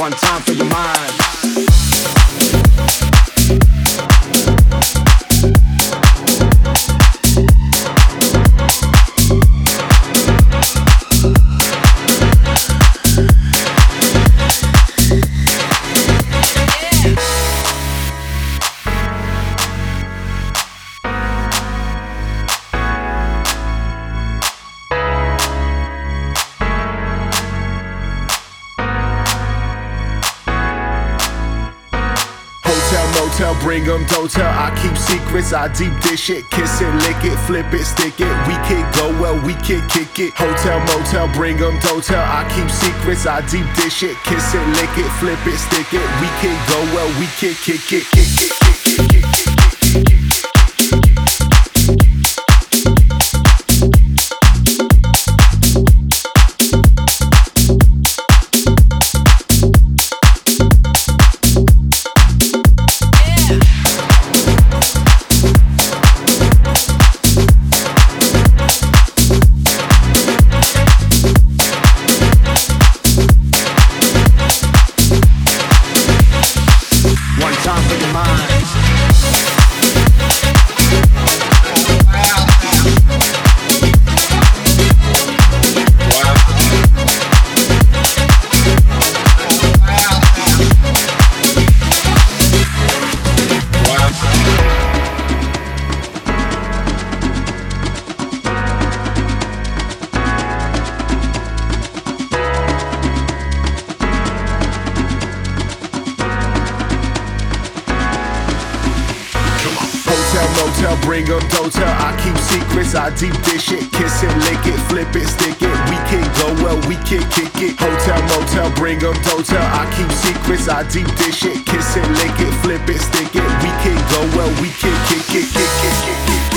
One time for your mind. Bring them hotel. I keep secrets, I deep dish it, kiss it, lick it, flip it, stick it. We can go well, we can kick it. Hotel, motel, bring them hotel. I keep secrets, I deep dish it, kiss it, lick it, flip it, stick it. We can go well, we can kick it, kick it, kick it, kick it. Motel, bring them hotel. I keep secrets, I deep dish it, kiss it, lick it, flip it, stick it. We can go well, we can kick it. Hotel, motel, bring them hotel. I keep secrets, I deep dish it, kiss it, lick it, flip it, stick it. We can go well, we can kick it, kick it, kick it, kick it.